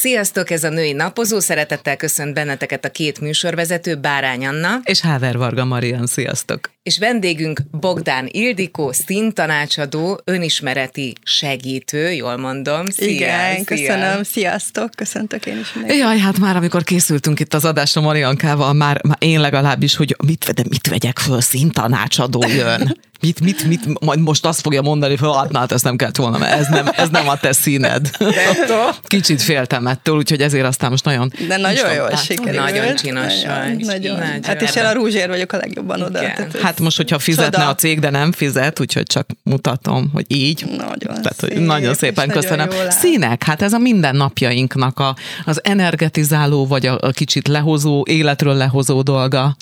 Sziasztok, ez a női napozó. Szeretettel köszönt benneteket a két műsorvezető, Bárány Anna. És Háver Varga Marian, sziasztok. És vendégünk Bogdán Ildikó, színtanácsadó, önismereti segítő, jól mondom. Szia, Igen, szia. köszönöm, sziasztok, köszöntök én is mindenki. Jaj, hát már amikor készültünk itt az adásra Mariankával, már, már én legalábbis, hogy mit, de mit vegyek föl, színtanácsadó jön. Mit, mit, mit, majd most azt fogja mondani, hogy hát, hát ezt nem kellett volna, mert ez nem, ez nem a te színed. Kicsit féltem ettől, úgyhogy ezért aztán most nagyon... De nagyon jól sikerült. Nagyon csinos nagyon, vagy. Nagyon. nagyon. Hát és én a rúzsér vagyok a legjobban oda. Hát most, hogyha fizetne Csoda. a cég, de nem fizet, úgyhogy csak mutatom, hogy így. Nagyon Tehát, szép, hogy nagyon szépen köszönöm. Nagyon Színek, hát ez a mindennapjainknak a, az energetizáló, vagy a, a kicsit lehozó, életről lehozó dolga.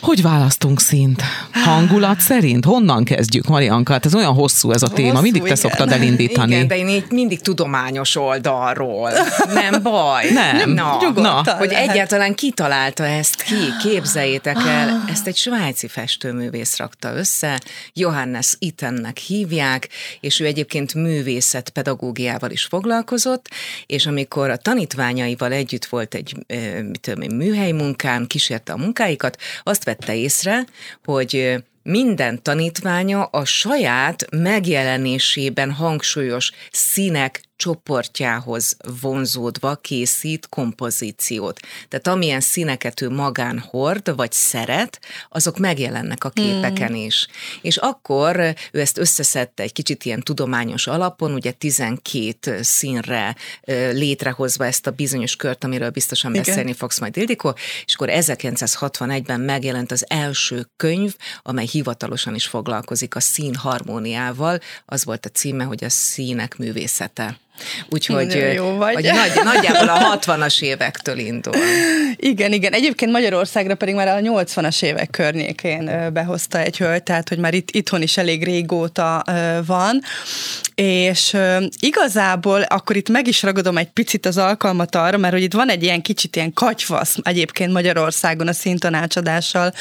Hogy választunk szint? Hangulat szerint? Honnan kezdjük, Marianka? Hát ez olyan hosszú ez a téma, hosszú, mindig te igen. szoktad elindítani. Igen, de én így mindig tudományos oldalról. Nem baj. Nem, na, na, hogy lehet. egyáltalán kitalálta ezt ki, képzeljétek el, ah. ezt egy svájci festőművész rakta össze, Johannes Itennek hívják, és ő egyébként művészet pedagógiával is foglalkozott, és amikor a tanítványaival együtt volt egy mit tudom én, műhely munkán, kísérte a munkáikat, azt vette észre, hogy minden tanítványa a saját megjelenésében hangsúlyos színek, csoportjához vonzódva készít kompozíciót. Tehát amilyen színeket ő magán hord, vagy szeret, azok megjelennek a képeken mm. is. És akkor ő ezt összeszedte egy kicsit ilyen tudományos alapon, ugye 12 színre létrehozva ezt a bizonyos kört, amiről biztosan Igen. beszélni fogsz majd Ildikó, és akkor 1961-ben megjelent az első könyv, amely hivatalosan is foglalkozik a szín harmóniával, az volt a címe, hogy a színek művészete. Úgyhogy jó vagy. vagy nagy, nagyjából a 60-as évektől indul. Igen, igen. Egyébként Magyarországra pedig már a 80-as évek környékén behozta egy hölgy, tehát hogy már itt itthon is elég régóta van, és igazából akkor itt meg is ragadom egy picit az alkalmat arra, mert hogy itt van egy ilyen kicsit ilyen katyvasz egyébként Magyarországon a színtanácsadással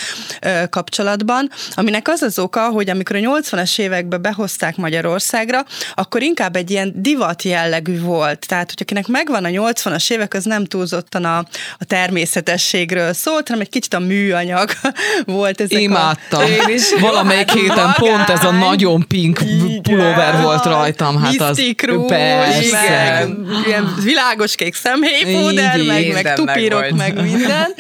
kapcsolatban, aminek az az oka, hogy amikor a 80-as években behozták Magyarországra, akkor inkább egy ilyen divat jellegű volt. Tehát, hogy akinek megvan a 80-as évek, az nem túlzottan a, a természetességről szólt, hanem egy kicsit a műanyag volt ezek Imádtam. A... Én is. Valamelyik héten Magány. pont ez a nagyon pink pulóver volt rajtam. Hát az Rouge, persze. ilyen világos kék szemhéjpóder, meg, meg tupírok, meg, meg minden.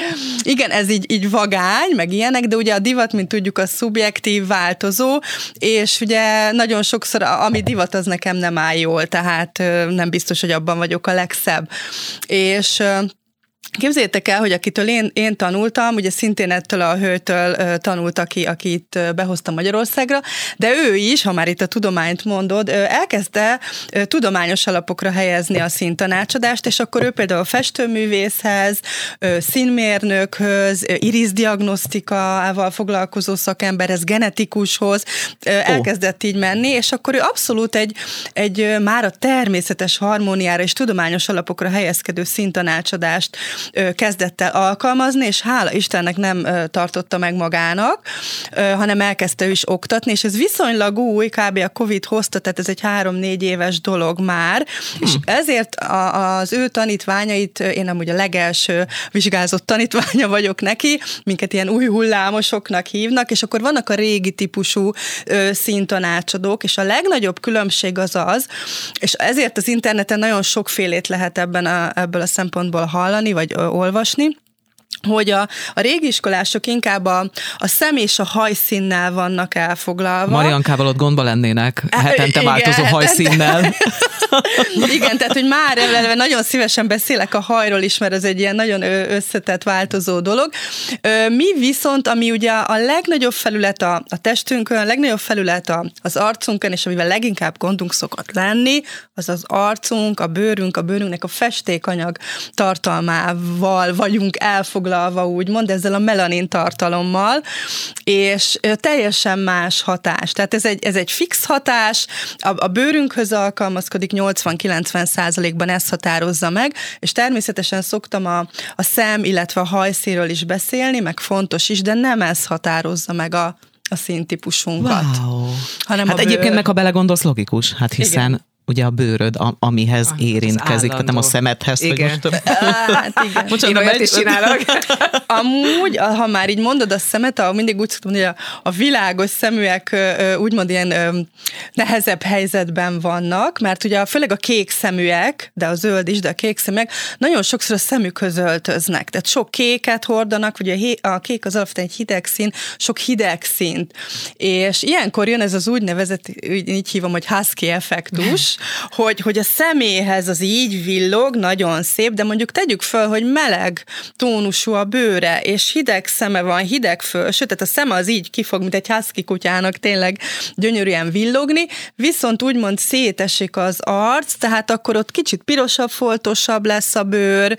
Igen, ez így, így vagány, meg ilyenek, de ugye a divat, mint tudjuk, a szubjektív, változó, és ugye nagyon sokszor, ami divat, az nekem nem áll jól, tehát nem biztos, hogy abban vagyok a legszebb. És Képzeljétek el, hogy akitől én, én tanultam, ugye szintén ettől a hőtől tanult, aki, akit behozta Magyarországra, de ő is, ha már itt a tudományt mondod, elkezdte tudományos alapokra helyezni a színtanácsadást, és akkor ő például a festőművészhez, színmérnökhöz, iriszdiagnosztikával foglalkozó szakemberhez, genetikushoz elkezdett így menni, és akkor ő abszolút egy, egy már a természetes harmóniára és tudományos alapokra helyezkedő színtanácsadást kezdett el alkalmazni, és hála Istennek nem tartotta meg magának, hanem elkezdte ő is oktatni, és ez viszonylag új, kb. a Covid hozta, tehát ez egy három-négy éves dolog már, hm. és ezért a, az ő tanítványait, én amúgy a legelső vizsgázott tanítványa vagyok neki, minket ilyen új hullámosoknak hívnak, és akkor vannak a régi típusú ö, színtanácsadók, és a legnagyobb különbség az az, és ezért az interneten nagyon sokfélét lehet ebben a, ebből a szempontból hallani, vagy olvasni, hogy a, a régi iskolások inkább a, a szem és a hajszínnel vannak elfoglalva. Mariankával ott gondba lennének, hetente Igen, változó hajszínnel. Igen, tehát, hogy már eleve nagyon szívesen beszélek a hajról is, mert ez egy ilyen nagyon összetett, változó dolog. Mi viszont, ami ugye a legnagyobb felület a, a testünkön, a legnagyobb felület a, az arcunkon, és amivel leginkább gondunk szokott lenni, az az arcunk, a bőrünk, a bőrünknek a festékanyag tartalmával vagyunk elfoglalva, úgymond, ezzel a melanin tartalommal, és teljesen más hatás. Tehát ez egy, ez egy fix hatás, a, a bőrünkhöz alkalmazkodik 80-90 százalékban ezt határozza meg, és természetesen szoktam a, a szem, illetve a hajszíről is beszélni, meg fontos is, de nem ez határozza meg a, a színtípusunkat. Wow. Hanem hát a egyébként meg, ha belegondolsz, logikus, hát hiszen Igen ugye a bőröd, a, amihez ah, érintkezik, tehát nem a szemedhez. Igen. Hogy most... hát igen. Bocsánat, Én olyat is csinálok. Amúgy, ha már így mondod a szemet, ahol mindig úgy szoktam hogy a, a világos szeműek úgymond ilyen nehezebb helyzetben vannak, mert ugye főleg a kék szeműek, de a zöld is, de a kék szeműek nagyon sokszor a szemükhöz öltöznek. Tehát sok kéket hordanak, ugye a kék az alapvetően egy hideg szín, sok hideg színt. És ilyenkor jön ez az úgynevezett, így hívom, hogy husky effektus, hogy, hogy a személyhez az így villog, nagyon szép, de mondjuk tegyük föl, hogy meleg tónusú a bőre, és hideg szeme van, hideg fölső, tehát a szeme az így kifog, mint egy husky kutyának tényleg gyönyörűen villogni, viszont úgymond szétesik az arc, tehát akkor ott kicsit pirosabb, foltosabb lesz a bőr,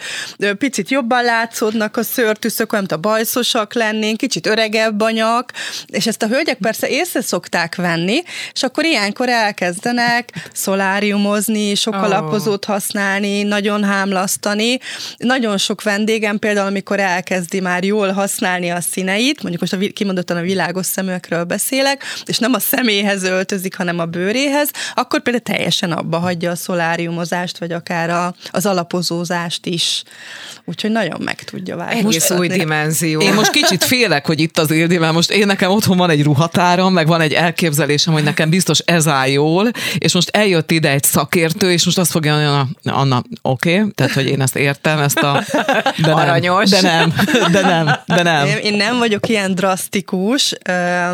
picit jobban látszódnak a szőrtűszök, olyan, mint a bajszosak lennénk, kicsit öregebb anyak, és ezt a hölgyek persze észre szokták venni, és akkor ilyenkor elkezdenek szoláriumozni, sok alapozót oh. használni, nagyon hámlasztani. Nagyon sok vendégem például, amikor elkezdi már jól használni a színeit, mondjuk most a, kimondottan a világos szeműekről beszélek, és nem a személyhez öltözik, hanem a bőréhez, akkor például teljesen abba hagyja a szoláriumozást, vagy akár a, az alapozózást is. Úgyhogy nagyon meg tudja változtatni. Egész új dimenzió. Én most kicsit félek, hogy itt az Ildi, mert most én nekem otthon van egy ruhatárom, meg van egy elképzelésem, hogy nekem biztos ez áll jól, és most eljött ide egy szakértő, és most azt fogja mondani, Anna, oké, okay, tehát, hogy én ezt értem, ezt a... De nem, Aranyos. De nem, de nem, de nem. Én, én nem vagyok ilyen drasztikus. Ö,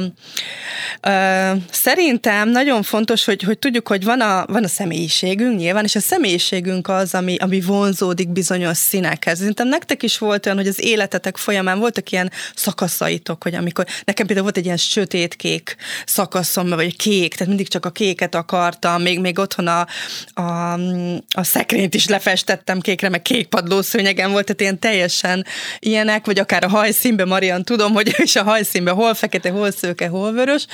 ö, szerintem nagyon fontos, hogy, hogy tudjuk, hogy van a, van a személyiségünk nyilván, és a személyiségünk az, ami, ami vonzódik bizonyos színekhez. Szerintem nektek is volt olyan, hogy az életetek folyamán voltak ilyen szakaszaitok, hogy amikor nekem például volt egy ilyen sötétkék szakaszom, vagy kék, tehát mindig csak a kéket akartam, még, még otthon a, a, a szekrényt is lefestettem kékre, meg kék padlószőnyegen volt, tehát ilyen teljesen ilyenek, vagy akár a hajszínbe, Marian, tudom, hogy is a hajszínbe hol fekete, hol szőke, hol vörös.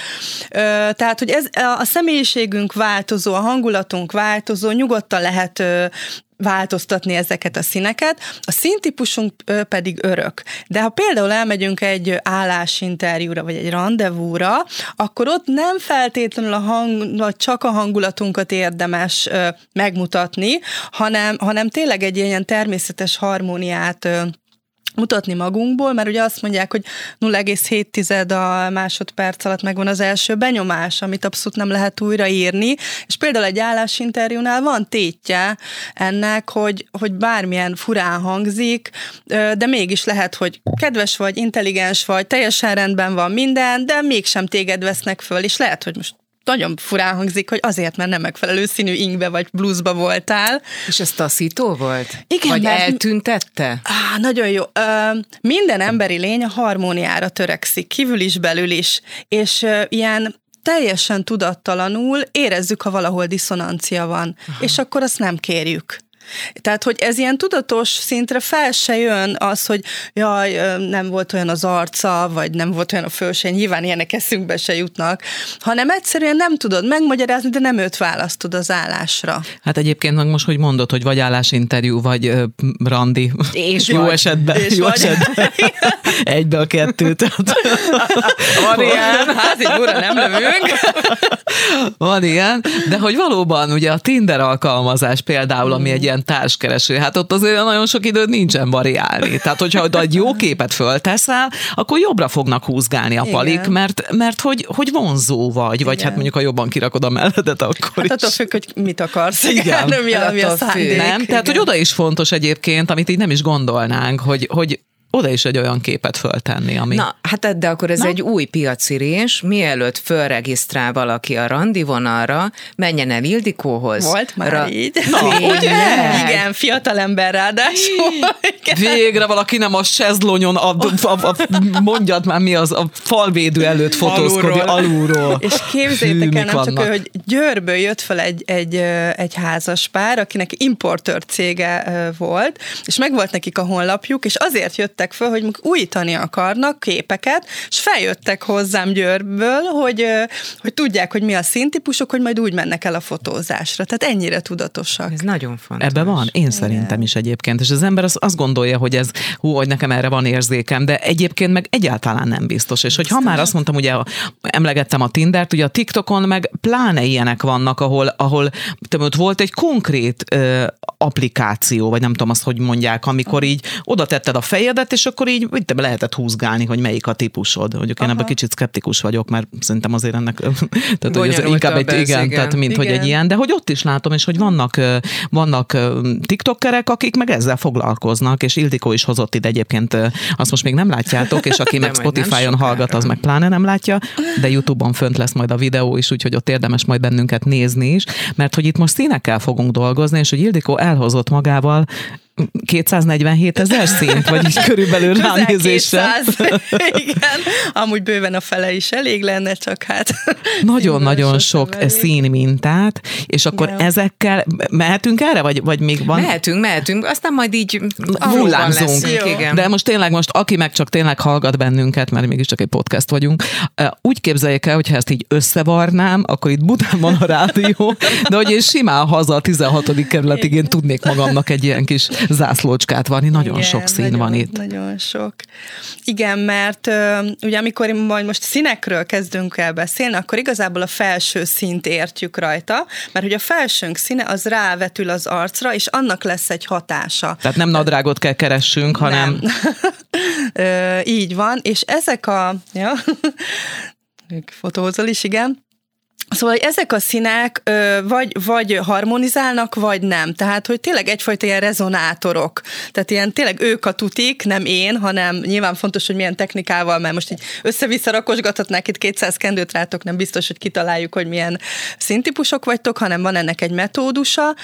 Tehát, hogy ez a személyiségünk változó, a hangulatunk változó, nyugodtan lehet változtatni ezeket a színeket, a színtípusunk pedig örök. De ha például elmegyünk egy állásinterjúra, vagy egy rendezvúra, akkor ott nem feltétlenül a hang, vagy csak a hangulatunkat érdemes megmutatni, hanem, hanem tényleg egy ilyen természetes harmóniát mutatni magunkból, mert ugye azt mondják, hogy 0,7 a másodperc alatt megvan az első benyomás, amit abszolút nem lehet újraírni, és például egy állásinterjúnál van tétje ennek, hogy, hogy bármilyen furán hangzik, de mégis lehet, hogy kedves vagy, intelligens vagy, teljesen rendben van minden, de mégsem téged vesznek föl, és lehet, hogy most nagyon furán hangzik, hogy azért, mert nem megfelelő színű ingbe vagy blúzba voltál. És ez taszító volt? Igen. Vagy mert... eltüntette? Á, nagyon jó. Ö, minden emberi lény a harmóniára törekszik, kívül is, belül is. És ö, ilyen teljesen tudattalanul érezzük, ha valahol diszonancia van, Aha. és akkor azt nem kérjük. Tehát, hogy ez ilyen tudatos szintre fel se jön az, hogy jaj, nem volt olyan az arca, vagy nem volt olyan a fölseny, nyilván ilyenek eszünkbe se jutnak, hanem egyszerűen nem tudod megmagyarázni, de nem őt választod az állásra. Hát egyébként meg most, hogy mondod, hogy vagy állásinterjú, vagy ö, randi. És jó vagy. esetben. És jó vagy. esetben. Egybe a kettőt. Van ilyen, házi ura nem lövünk. Van ilyen, de hogy valóban ugye a Tinder alkalmazás például, ami egy ilyen ilyen társkereső, hát ott azért nagyon sok időd nincsen variálni. Tehát, hogyha egy jó képet fölteszel, akkor jobbra fognak húzgálni a palik, mert, mert hogy, hogy vonzó vagy, vagy Igen. hát mondjuk, ha jobban kirakod a melledet, akkor Hát is. attól függ, hogy mit akarsz. Igen. Nem, mi a, mi a szándék. Nem, tehát, hogy oda is fontos egyébként, amit így nem is gondolnánk, hogy, hogy oda is egy olyan képet föltenni, ami... Na, hát de akkor ez Na? egy új piacirés, mielőtt fölregisztrál valaki a randi vonalra, menjen el Ildikóhoz. Volt már Ra- így. Na, ugye? Igen, fiatalember ráadásul. Végre valaki nem a sezlonyon a, a, a, mondjad már mi az, a falvédő előtt fotózkodik alulról. alulról. És képzétek el, nem vannak. csak ő, hogy Győrből jött fel egy, egy, egy házas pár, akinek importőr cége volt, és meg volt nekik a honlapjuk, és azért jött nőttek föl, hogy újítani akarnak képeket, és feljöttek hozzám Győrből, hogy, hogy tudják, hogy mi a színtípusok, hogy majd úgy mennek el a fotózásra. Tehát ennyire tudatosak. Ez nagyon fontos. Ebben van, én szerintem is egyébként. És az ember az, azt gondolja, hogy ez, hú, hogy nekem erre van érzékem, de egyébként meg egyáltalán nem biztos. És hogy ha már azt mondtam, ugye emlegettem a Tindert, ugye a TikTokon meg pláne ilyenek vannak, ahol, ahol ott volt egy konkrét ö, applikáció, vagy nem tudom azt, hogy mondják, amikor így oda tetted a fejedet, és akkor így te lehetett húzgálni, hogy melyik a típusod. Mondjuk én ebben kicsit szkeptikus vagyok, mert szerintem azért ennek, tehát hogy ez inkább egy, igen, igen, tehát mint igen. hogy egy ilyen, de hogy ott is látom, és hogy vannak, vannak tiktokkerek, akik meg ezzel foglalkoznak, és Ildikó is hozott ide egyébként, azt most még nem látjátok, és aki meg Spotify-on hallgat, az meg pláne nem látja, de YouTube-on fönt lesz majd a videó is, úgyhogy ott érdemes majd bennünket nézni is, mert hogy itt most színekkel fogunk dolgozni, és hogy Ildikó elhozott magával 247 ezer szint, vagy így körülbelül ránézésre. Igen, amúgy bőven a fele is elég lenne, csak hát... Nagyon-nagyon sok elég. szín mintát, és akkor ja. ezekkel mehetünk erre, vagy, vagy még van? Mehetünk, mehetünk, aztán majd így hullámzunk. Igen. De most tényleg most, aki meg csak tényleg hallgat bennünket, mert mégiscsak egy podcast vagyunk, úgy képzeljék el, hogyha ezt így összevarnám, akkor itt Budán van a rádió, de hogy én simán haza a 16. kerületig én tudnék magamnak egy ilyen kis zászlócskát van, nagyon Igen, sok szín nagyon, van itt. Nagyon sok. Igen, mert ugye amikor majd most színekről kezdünk el beszélni, akkor igazából a felső színt értjük rajta, mert hogy a felsőnk színe az rávetül az arcra, és annak lesz egy hatása. Tehát nem nadrágot kell keressünk, hanem... Nem. így van, és ezek a... Ja, fotózol is, igen. Szóval ezek a színek ö, vagy, vagy harmonizálnak, vagy nem. Tehát, hogy tényleg egyfajta ilyen rezonátorok. Tehát ilyen tényleg ők a tutik, nem én, hanem nyilván fontos, hogy milyen technikával, mert most így össze-vissza rakosgathatnák itt 200 kendőt rátok, nem biztos, hogy kitaláljuk, hogy milyen színtípusok vagytok, hanem van ennek egy metódusa.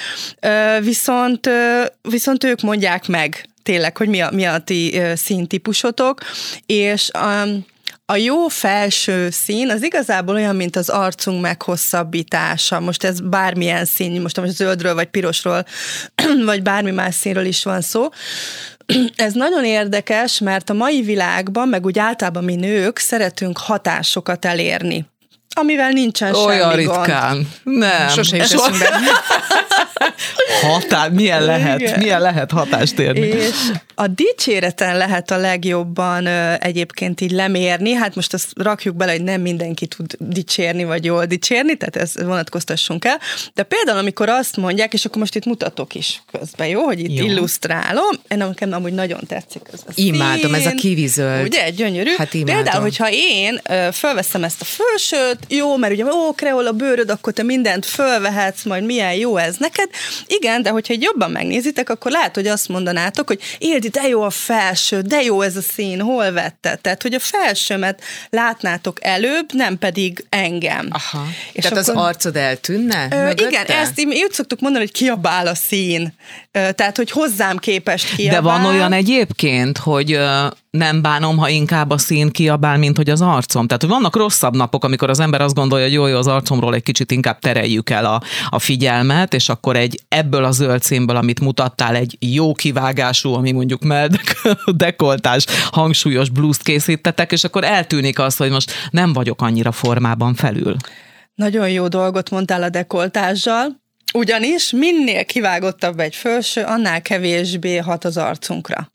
Ö, viszont, ö, viszont ők mondják meg tényleg, hogy mi a, mi a ti színtípusotok, és um, a jó felső szín az igazából olyan, mint az arcunk meghosszabbítása. Most ez bármilyen szín, most most zöldről, vagy pirosról, vagy bármi más színről is van szó. Ez nagyon érdekes, mert a mai világban, meg úgy általában mi nők szeretünk hatásokat elérni amivel nincsen Olyan semmi ritkán. Gond. Nem. Sose is Határ, milyen lehet, Igen. milyen lehet hatást érni? És a dicséreten lehet a legjobban ö, egyébként így lemérni, hát most azt rakjuk bele, hogy nem mindenki tud dicsérni, vagy jól dicsérni, tehát ezt vonatkoztassunk el, de például amikor azt mondják, és akkor most itt mutatok is közben, jó, hogy itt jó. illusztrálom, nekem amúgy nagyon tetszik ez a Imádom, ez a kivizöld. Ugye, gyönyörű. Hát imádom. Például, hogyha én ö, fölveszem ezt a felsőt, jó, mert ugye, ó, kreol a bőröd, akkor te mindent fölvehetsz, majd milyen jó ez neked. Igen, de hogyha egy jobban megnézitek, akkor lehet, hogy azt mondanátok, hogy Ildi, de jó a felső, de jó ez a szín, hol vetted? Tehát, hogy a felsőmet látnátok előbb, nem pedig engem. Aha. És Tehát akkor, az arcod eltűnne? Ö, igen, ezt így úgy szoktuk mondani, hogy kiabál a szín. Tehát, hogy hozzám képest kiabál. De van olyan egyébként, hogy nem bánom, ha inkább a szín kiabál, mint hogy az arcom. Tehát, vannak rosszabb napok, amikor az ember azt gondolja, hogy jó, jó, az arcomról egy kicsit inkább tereljük el a, a figyelmet, és akkor egy ebből a zöld színből, amit mutattál, egy jó kivágású, ami mondjuk meldek, dekoltás, hangsúlyos blúzt készítettek, és akkor eltűnik az, hogy most nem vagyok annyira formában felül. Nagyon jó dolgot mondtál a dekoltással, ugyanis minél kivágottabb egy felső, annál kevésbé hat az arcunkra.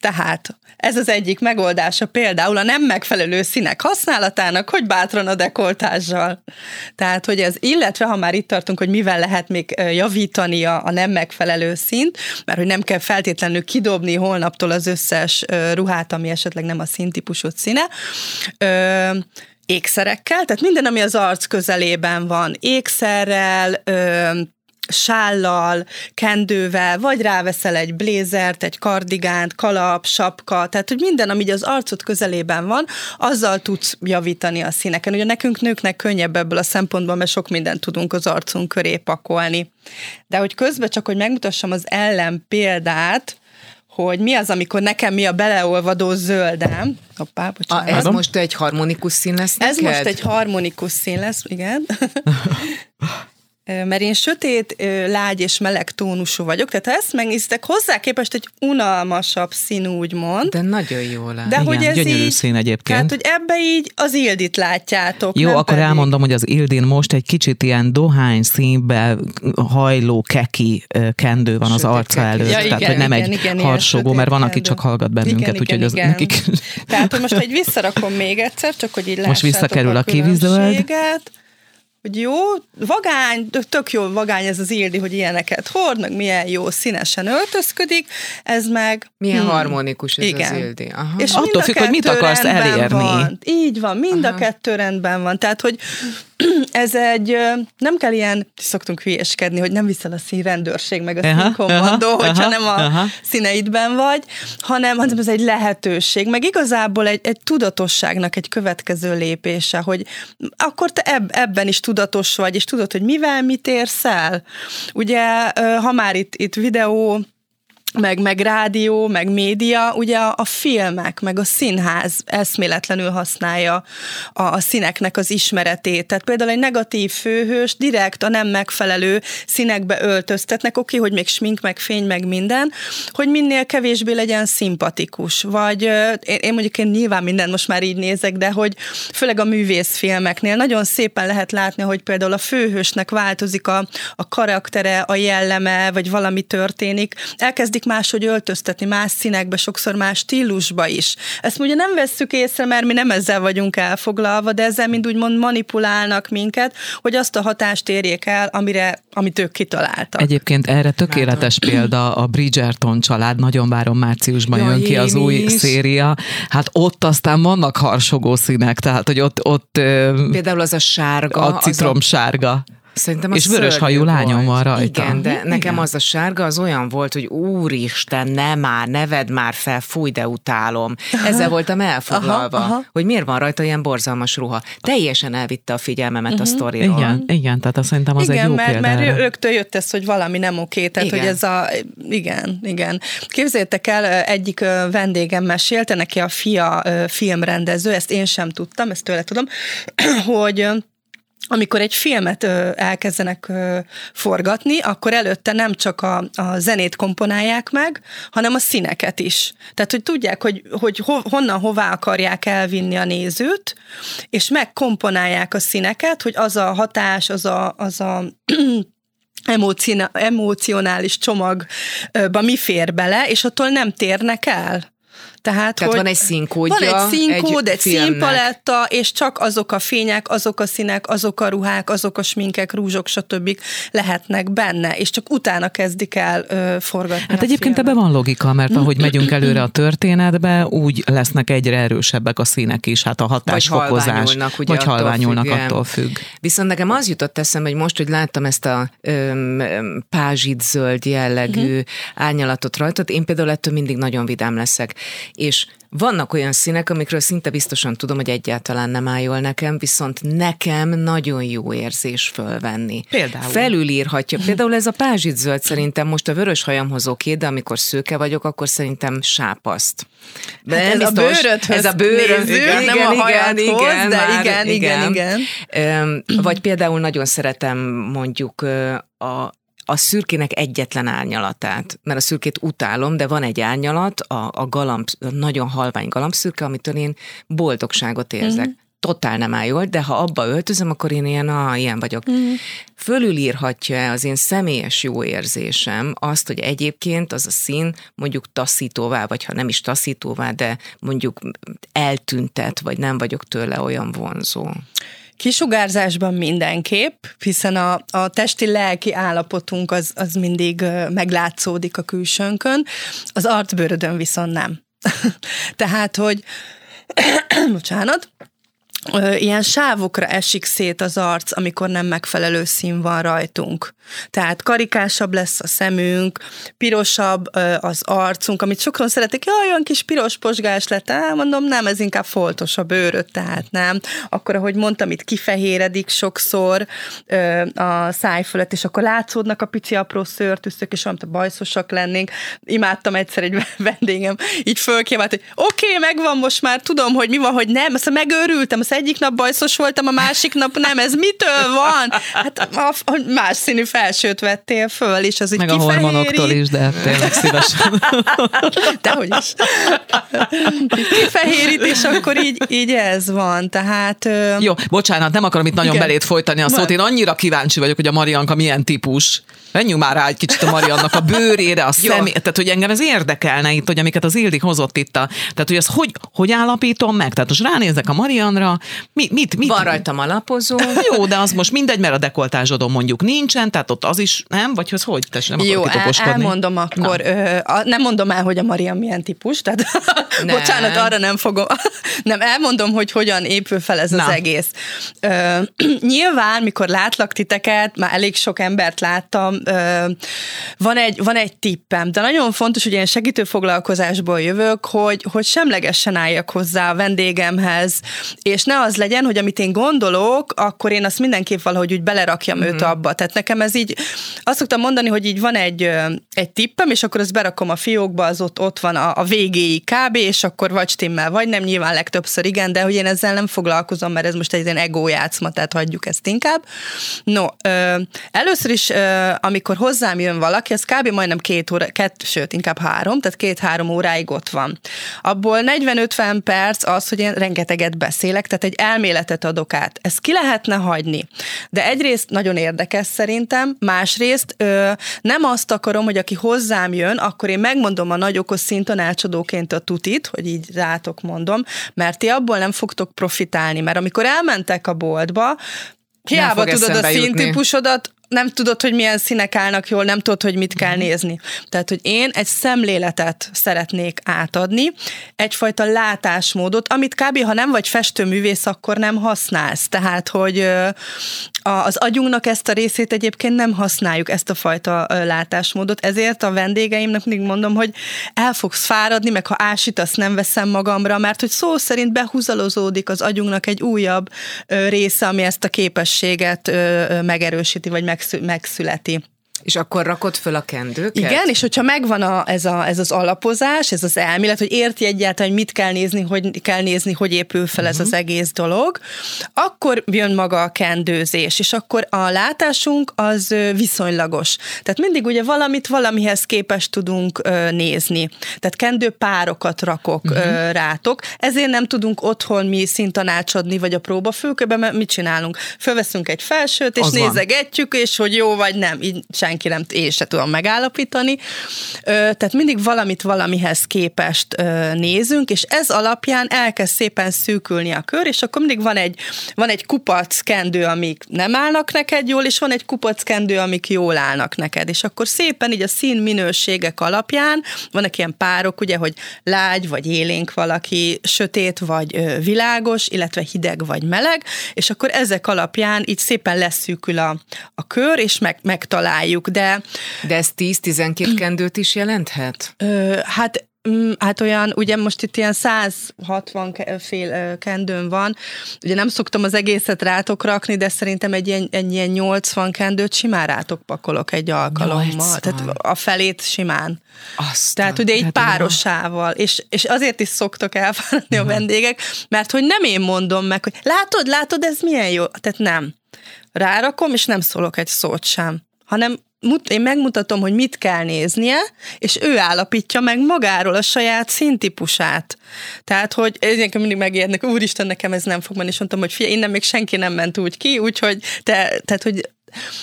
Tehát ez az egyik megoldása például a nem megfelelő színek használatának, hogy bátran a dekoltással. Tehát, hogy ez, illetve ha már itt tartunk, hogy mivel lehet még javítani a, a nem megfelelő színt, mert hogy nem kell feltétlenül kidobni holnaptól az összes ruhát, ami esetleg nem a színtípusú színe, ö, ékszerekkel, tehát minden, ami az arc közelében van, ékszerrel, ö, sállal, kendővel, vagy ráveszel egy blézert, egy kardigánt, kalap, sapka, tehát hogy minden, ami az arcod közelében van, azzal tudsz javítani a színeken. Ugye nekünk nőknek könnyebb ebből a szempontból, mert sok mindent tudunk az arcunk köré pakolni. De hogy közben csak, hogy megmutassam az ellen példát, hogy mi az, amikor nekem mi a beleolvadó zöldem. Hoppá, bocsánat. A, ez most egy harmonikus szín lesz neked? Ez most egy harmonikus szín lesz, igen. mert én sötét, lágy és meleg tónusú vagyok, tehát ha ezt megnéztek, hozzá képest egy unalmasabb szín, úgymond. De nagyon jó lát. De Igen, hogy ez gyönyörű így, szín egyébként. Tehát, hogy ebbe így az Ildit látjátok. Jó, nem akkor pedig. elmondom, hogy az Ildin most egy kicsit ilyen dohány színbe hajló keki kendő van az arca keki. előtt. Ja, Tehát, igen, hogy nem igen, egy igen, harsogó, mert van, aki csak hallgat bennünket, úgyhogy az igen. nekik... Tehát, hogy most egy visszarakom még egyszer, csak hogy így Most visszakerül a a kivizöld. Hogy jó, vagány, tök jó vagány ez az Ildi, hogy ilyeneket hord, meg milyen jó színesen öltözködik, ez meg... Milyen hmm, harmonikus ez Igen. az Ildi. Aha. És Attól függ, hogy mit akarsz elérni. Van. Így van, mind Aha. a kettő rendben van. Tehát, hogy ez egy, nem kell ilyen, szoktunk hülyeskedni, hogy nem viszel a színrendőrség meg a színkommandó, hogyha aha, nem a aha. színeidben vagy, hanem, hanem ez egy lehetőség, meg igazából egy, egy tudatosságnak egy következő lépése, hogy akkor te eb, ebben is tudatos vagy, és tudod, hogy mivel mit érsz el. Ugye, ha már itt, itt videó, meg, meg rádió, meg média, ugye a, filmek, meg a színház eszméletlenül használja a, a színeknek az ismeretét. Tehát például egy negatív főhős direkt a nem megfelelő színekbe öltöztetnek, oké, hogy még smink, meg fény, meg minden, hogy minél kevésbé legyen szimpatikus. Vagy én, én mondjuk én nyilván minden most már így nézek, de hogy főleg a művészfilmeknél nagyon szépen lehet látni, hogy például a főhősnek változik a, a karaktere, a jelleme, vagy valami történik. Elkezdik máshogy öltöztetni, más színekbe, sokszor más stílusba is. Ezt ugye nem vesszük észre, mert mi nem ezzel vagyunk elfoglalva, de ezzel mind úgymond manipulálnak minket, hogy azt a hatást érjék el, amire, amit ők kitaláltak. Egyébként erre tökéletes példa a Bridgerton család, nagyon várom márciusban Jaj, jön ki az új is. széria. Hát ott aztán vannak harsogó színek, tehát hogy ott, ott Például az a sárga. a citrom Az a, szerintem és vörös hajú lányom van rajta. Igen, de nekem Igen. az a sárga az olyan volt, hogy úristen, ne már, neved már fel, fúj, de utálom. Ezzel voltam elfoglalva, Aha, aha. hogy miért van rajta ilyen borzalmas ruha. Teljesen elvitte a figyelmemet Mhm. a sztoriról. Igen, igen, tehát azt szerintem az igen, egy jó mert, példa mert rögtön jött ez, hogy valami nem oké, tehát Igen. hogy ez a, igen, igen. Képzeljétek el, egyik vendégem mesélte, neki a fia filmrendező, ezt én sem tudtam, ezt tőle tudom, hogy amikor egy filmet ö, elkezdenek ö, forgatni, akkor előtte nem csak a, a zenét komponálják meg, hanem a színeket is. Tehát, hogy tudják, hogy, hogy ho, honnan, hová akarják elvinni a nézőt, és megkomponálják a színeket, hogy az a hatás, az a, az a emocioná- emocionális csomagba mi fér bele, és attól nem térnek el. Tehát, Tehát hogy van egy színkódja Van egy színkód, egy egy, színpaletta, és csak azok a fények, azok a színek, azok a ruhák, azok a sminkek, rúzsok, stb. lehetnek benne, és csak utána kezdik el ö, forgatni Hát a egyébként filmet. ebben van logika, mert ahogy megyünk előre a történetbe, úgy lesznek egyre erősebbek a színek is, hát a hatásfokozás. halványulnak, ugye vagy attól halványulnak, függ, attól függ. Viszont nekem az jutott eszembe, hogy most, hogy láttam ezt a öm, öm, pázsit-zöld jellegű uh-huh. árnyalatot rajtad, én például ettől mindig nagyon vidám leszek. És vannak olyan színek, amikről szinte biztosan tudom, hogy egyáltalán nem áll jól nekem, viszont nekem nagyon jó érzés fölvenni. Például? Felülírhatja. Például ez a pázsit-zöld szerintem most a vörös hajamhoz oké, de amikor szőke vagyok, akkor szerintem sápaszt. De Hát ez a biztos. bőrödhöz ez a bőröm, nézzük, igen, nem a igen, hajadhoz, igen, de már, igen, igen, igen. Öm, Vagy például nagyon szeretem mondjuk a a szürkének egyetlen árnyalatát, mert a szürkét utálom, de van egy árnyalat, a, a galamb, a nagyon halvány galambszürke, amitől én boldogságot érzek. Mhm. Mm. Totál nem áll jól, de ha abba öltözöm, akkor én ilyen, ah, ilyen vagyok. Mm. Fölülírhatja az én személyes jó érzésem azt, hogy egyébként az a szín mondjuk taszítóvá, vagy ha nem is taszítóvá, de mondjuk eltüntet, vagy nem vagyok tőle olyan vonzó. Kisugárzásban mindenképp, hiszen a, a testi-lelki állapotunk az, az mindig meglátszódik a külsőnkön, az arcbőrödön viszont nem. Tehát, hogy bocsánat, ilyen sávokra esik szét az arc, amikor nem megfelelő szín van rajtunk. Tehát karikásabb lesz a szemünk, pirosabb az arcunk, amit sokan szeretik, jaj, olyan kis piros posgás lett, Á, mondom, nem, ez inkább foltos a bőröd, tehát nem. Akkor, ahogy mondtam, itt kifehéredik sokszor a száj fölött, és akkor látszódnak a pici apró szőrtűzök, és olyan, bajszosak lennénk. Imádtam egyszer egy vendégem, így fölkiemelt, hogy oké, okay, megvan most már, tudom, hogy mi van, hogy nem, aztán megőrültem, az egyik nap bajszos voltam, a másik nap nem, ez mitől van? Hát a, a más színű felsőt vettél föl, és az így Meg a hormonoktól is, de tényleg szívesen. Dehogy is. Kifehérit, és akkor így, így ez van, tehát... Jó, bocsánat, nem akarom itt nagyon igen. belét folytani a szót, én annyira kíváncsi vagyok, hogy a Marianka milyen típus. Menjünk már rá egy kicsit a Mariannak a bőrére, a szemé, tehát hogy engem ez érdekelne itt, hogy amiket az Ildik hozott itt a, tehát hogy ezt hogy, hogy állapítom meg? Tehát most ránézek a Marianra, mi, mit, mit? Van rajtam alapozó. Jó, de az most mindegy, mert a dekoltázsodon mondjuk nincsen, tehát ott az is nem, vagy az hogy? Tess, nem Jó, el, elmondom akkor, ö, a, nem mondom el, hogy a Marian milyen típus, tehát nem. bocsánat, arra nem fogom, nem, elmondom, hogy hogyan épül fel ez Na. az egész. Ö, nyilván, mikor látlak titeket, már elég sok embert láttam, ö, van, egy, van egy tippem, de nagyon fontos, hogy ilyen segítő foglalkozásból jövök, hogy, hogy semlegesen álljak hozzá a vendégemhez, és ne az legyen, hogy amit én gondolok, akkor én azt mindenképp valahogy úgy belerakjam mm-hmm. őt mhm. abba. Tehát nekem ez így, azt szoktam mondani, hogy így van egy, egy tippem, és akkor azt berakom a fiókba, az ott, ott van a, a végéig kb, és akkor vagy stimmel, vagy nem, nyilván legtöbbször igen, de hogy én ezzel nem foglalkozom, mert ez most egy ilyen ego játszma, tehát hagyjuk ezt inkább. No, ö, először is, ö, amikor hozzám jön valaki, ez kb. majdnem két óra, két, sőt, inkább három, tehát két-három óráig ott van. Abból 40-50 perc az, hogy én rengeteget beszélek, tehát egy elméletet adok át. Ezt ki lehetne hagyni. De egyrészt nagyon érdekes szerintem, másrészt ö, nem azt akarom, hogy aki hozzám jön, akkor én megmondom a nagy okos szintanácsadóként a tutit, hogy így rátok mondom, mert ti abból nem fogtok profitálni, mert amikor elmentek a boltba, Hiába tudod a színtípusodat, nem tudod, hogy milyen színek állnak jól, nem tudod, hogy mit kell mhm. nézni. Tehát, hogy én egy szemléletet szeretnék átadni, egyfajta látásmódot, amit kb. ha nem vagy festőművész, akkor nem használsz. Tehát, hogy az agyunknak ezt a részét egyébként nem használjuk, ezt a fajta látásmódot, ezért a vendégeimnek mindig mondom, hogy el fogsz fáradni, meg ha ásítasz, nem veszem magamra, mert hogy szó szerint behúzalozódik az agyunknak egy újabb része, ami ezt a képességet megerősíti, vagy meg megszületi. És akkor rakod föl a kendőket? Igen, és hogyha megvan a, ez, a, ez az alapozás, ez az elmélet, hogy érti egyáltalán, hogy mit kell nézni, hogy kell nézni, hogy épül fel uh-huh. ez az mhm. egész dolog, akkor jön maga a kendőzés, és akkor a látásunk az viszonylagos. Tehát mindig ugye valamit valamihez képes tudunk nézni. Tehát kendőpárokat rakok uh-huh. rátok, ezért nem tudunk otthon mi szintanácsadni, vagy a próbafülkőben, mert mit csinálunk? Fölveszünk egy felsőt, és az nézegetjük, van. és hogy jó vagy nem. Így senki nem, én se tudom megállapítani. Tehát mindig valamit valamihez képest nézünk, és ez alapján elkezd szépen szűkülni a kör, és akkor mindig van egy, van egy kupac kendő, amik nem állnak neked jól, és van egy kupac kendő, amik jól állnak neked. És akkor szépen így a szín minőségek alapján vannak ilyen párok, ugye, hogy lágy vagy élénk valaki, sötét vagy világos, illetve hideg vagy meleg, és akkor ezek alapján így szépen leszűkül a, a kör, és meg, megtaláljuk használjuk, de... De ez 10-12 kendőt is jelenthet? Ö, hát mm, Hát olyan, ugye most itt ilyen 160 fél kendőn van, ugye nem szoktam az egészet rátok rakni, de szerintem egy ilyen, egy ilyen 80 kendőt simán rátok pakolok egy alkalommal. 80. Tehát a felét simán. Azt Tehát ugye egy párosával, és, és azért is szoktak elfáradni a vendégek, mert hogy nem én mondom meg, hogy látod, látod, ez milyen jó. Tehát nem. Rárakom, és nem szólok egy szót sem hanem én megmutatom, hogy mit kell néznie, és ő állapítja meg magáról a saját színtípusát. Tehát, hogy ez nekem mindig megijednek, úristen, nekem ez nem fog menni, és mondtam, hogy fia, innen még senki nem ment úgy ki, úgyhogy te, tehát, hogy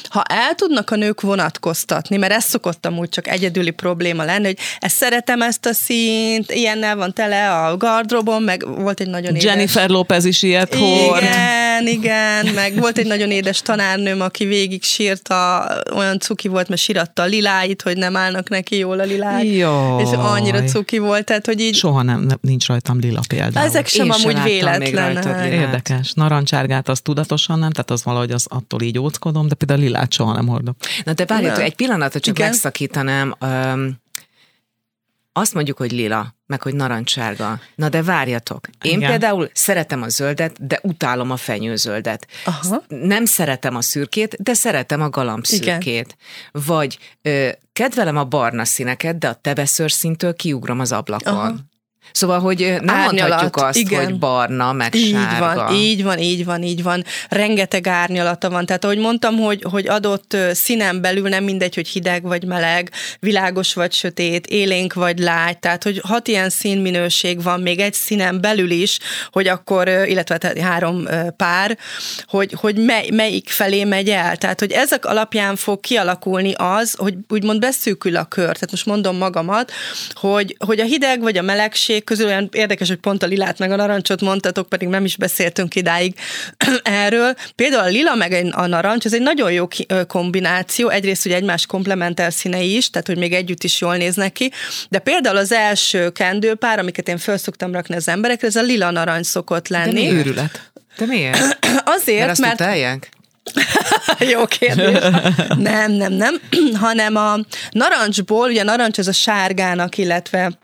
ha el tudnak a nők vonatkoztatni, mert ez szokottam úgy csak egyedüli probléma lenni, hogy ezt szeretem ezt a színt, ilyennel van tele a gardrobom, meg volt egy nagyon édes... Jennifer Lopez is ilyet hord. Igen, igen, meg volt egy nagyon édes tanárnőm, aki végig sírta, olyan cuki volt, mert síratta a liláit, hogy nem állnak neki jól a lilák. Jaj. És annyira cuki volt, tehát hogy így... Soha nem, nem nincs rajtam lila például. Ezek sem Én amúgy véletlen. Érdekes. Narancsárgát az tudatosan nem, tehát az valahogy az attól így óckodom, de de például lilát soha nem hordok. Na de várjátok, egy pillanatot csak Igen? megszakítanám. Um, azt mondjuk, hogy lila, meg hogy narancsárga. Na de várjatok. Én Igen. például szeretem a zöldet, de utálom a fenyőzöldet. Aha. Nem szeretem a szürkét, de szeretem a galambszürkét. Igen. Vagy ö, kedvelem a barna színeket, de a tebeszőr szintől kiugrom az ablakon. Aha. Szóval, hogy nem árnyalat, mondhatjuk azt, igen. hogy barna, meg így sárga. Van, így van, így van, így van. Rengeteg árnyalata van. Tehát ahogy mondtam, hogy, hogy adott színen belül nem mindegy, hogy hideg vagy meleg, világos vagy sötét, élénk vagy lágy. Tehát, hogy hat ilyen színminőség van még egy színen belül is, hogy akkor, illetve három pár, hogy, hogy mely, melyik felé megy el. Tehát, hogy ezek alapján fog kialakulni az, hogy úgymond beszűkül a kör. Tehát most mondom magamat, hogy, hogy a hideg vagy a melegség közül olyan érdekes, hogy pont a lilát meg a narancsot mondtatok, pedig nem is beszéltünk idáig erről. Például a lila meg a narancs, ez egy nagyon jó kombináció, egyrészt, hogy egymás komplementer színei is, tehát hogy még együtt is jól néznek ki, de például az első kendőpár, amiket én föl szoktam rakni az emberekre, ez a lila narancs szokott lenni. De őrület. De miért? Azért, mert... mert... Jó kérdés. Nem, nem, nem, hanem a narancsból, ugye a narancs ez a sárgának, illetve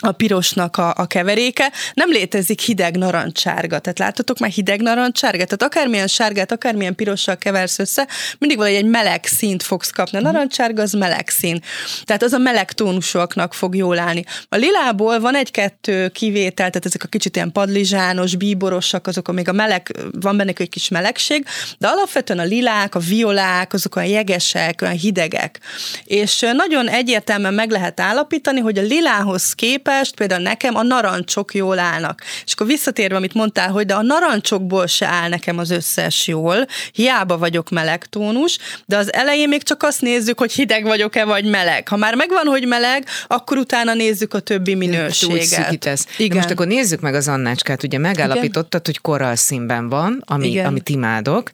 a pirosnak a, a keveréke, nem létezik hideg narancsárga. Tehát láttatok már hideg narancsárga? Tehát akármilyen sárgát, akármilyen pirossal keversz össze, mindig valahogy egy meleg színt fogsz kapni. A narancsárga az meleg szín. Tehát az a meleg tónusoknak fog jól állni. A lilából van egy-kettő kivétel, tehát ezek a kicsit ilyen padlizsános, bíborosak, azok, amíg a meleg, van benne egy kis melegség, de alapvetően a lilák, a violák, azok olyan jegesek, olyan hidegek. És nagyon egyértelműen meg lehet állapítani, hogy a lilához képest képest például nekem a narancsok jól állnak. És akkor visszatérve, amit mondtál, hogy de a narancsokból se áll nekem az összes jól, hiába vagyok melegtónus, de az elején még csak azt nézzük, hogy hideg vagyok-e, vagy meleg. Ha már megvan, hogy meleg, akkor utána nézzük a többi minőséget. Igen. most akkor nézzük meg az Annácskát. Ugye megállapítottad, hogy korral színben van, ami, amit imádok.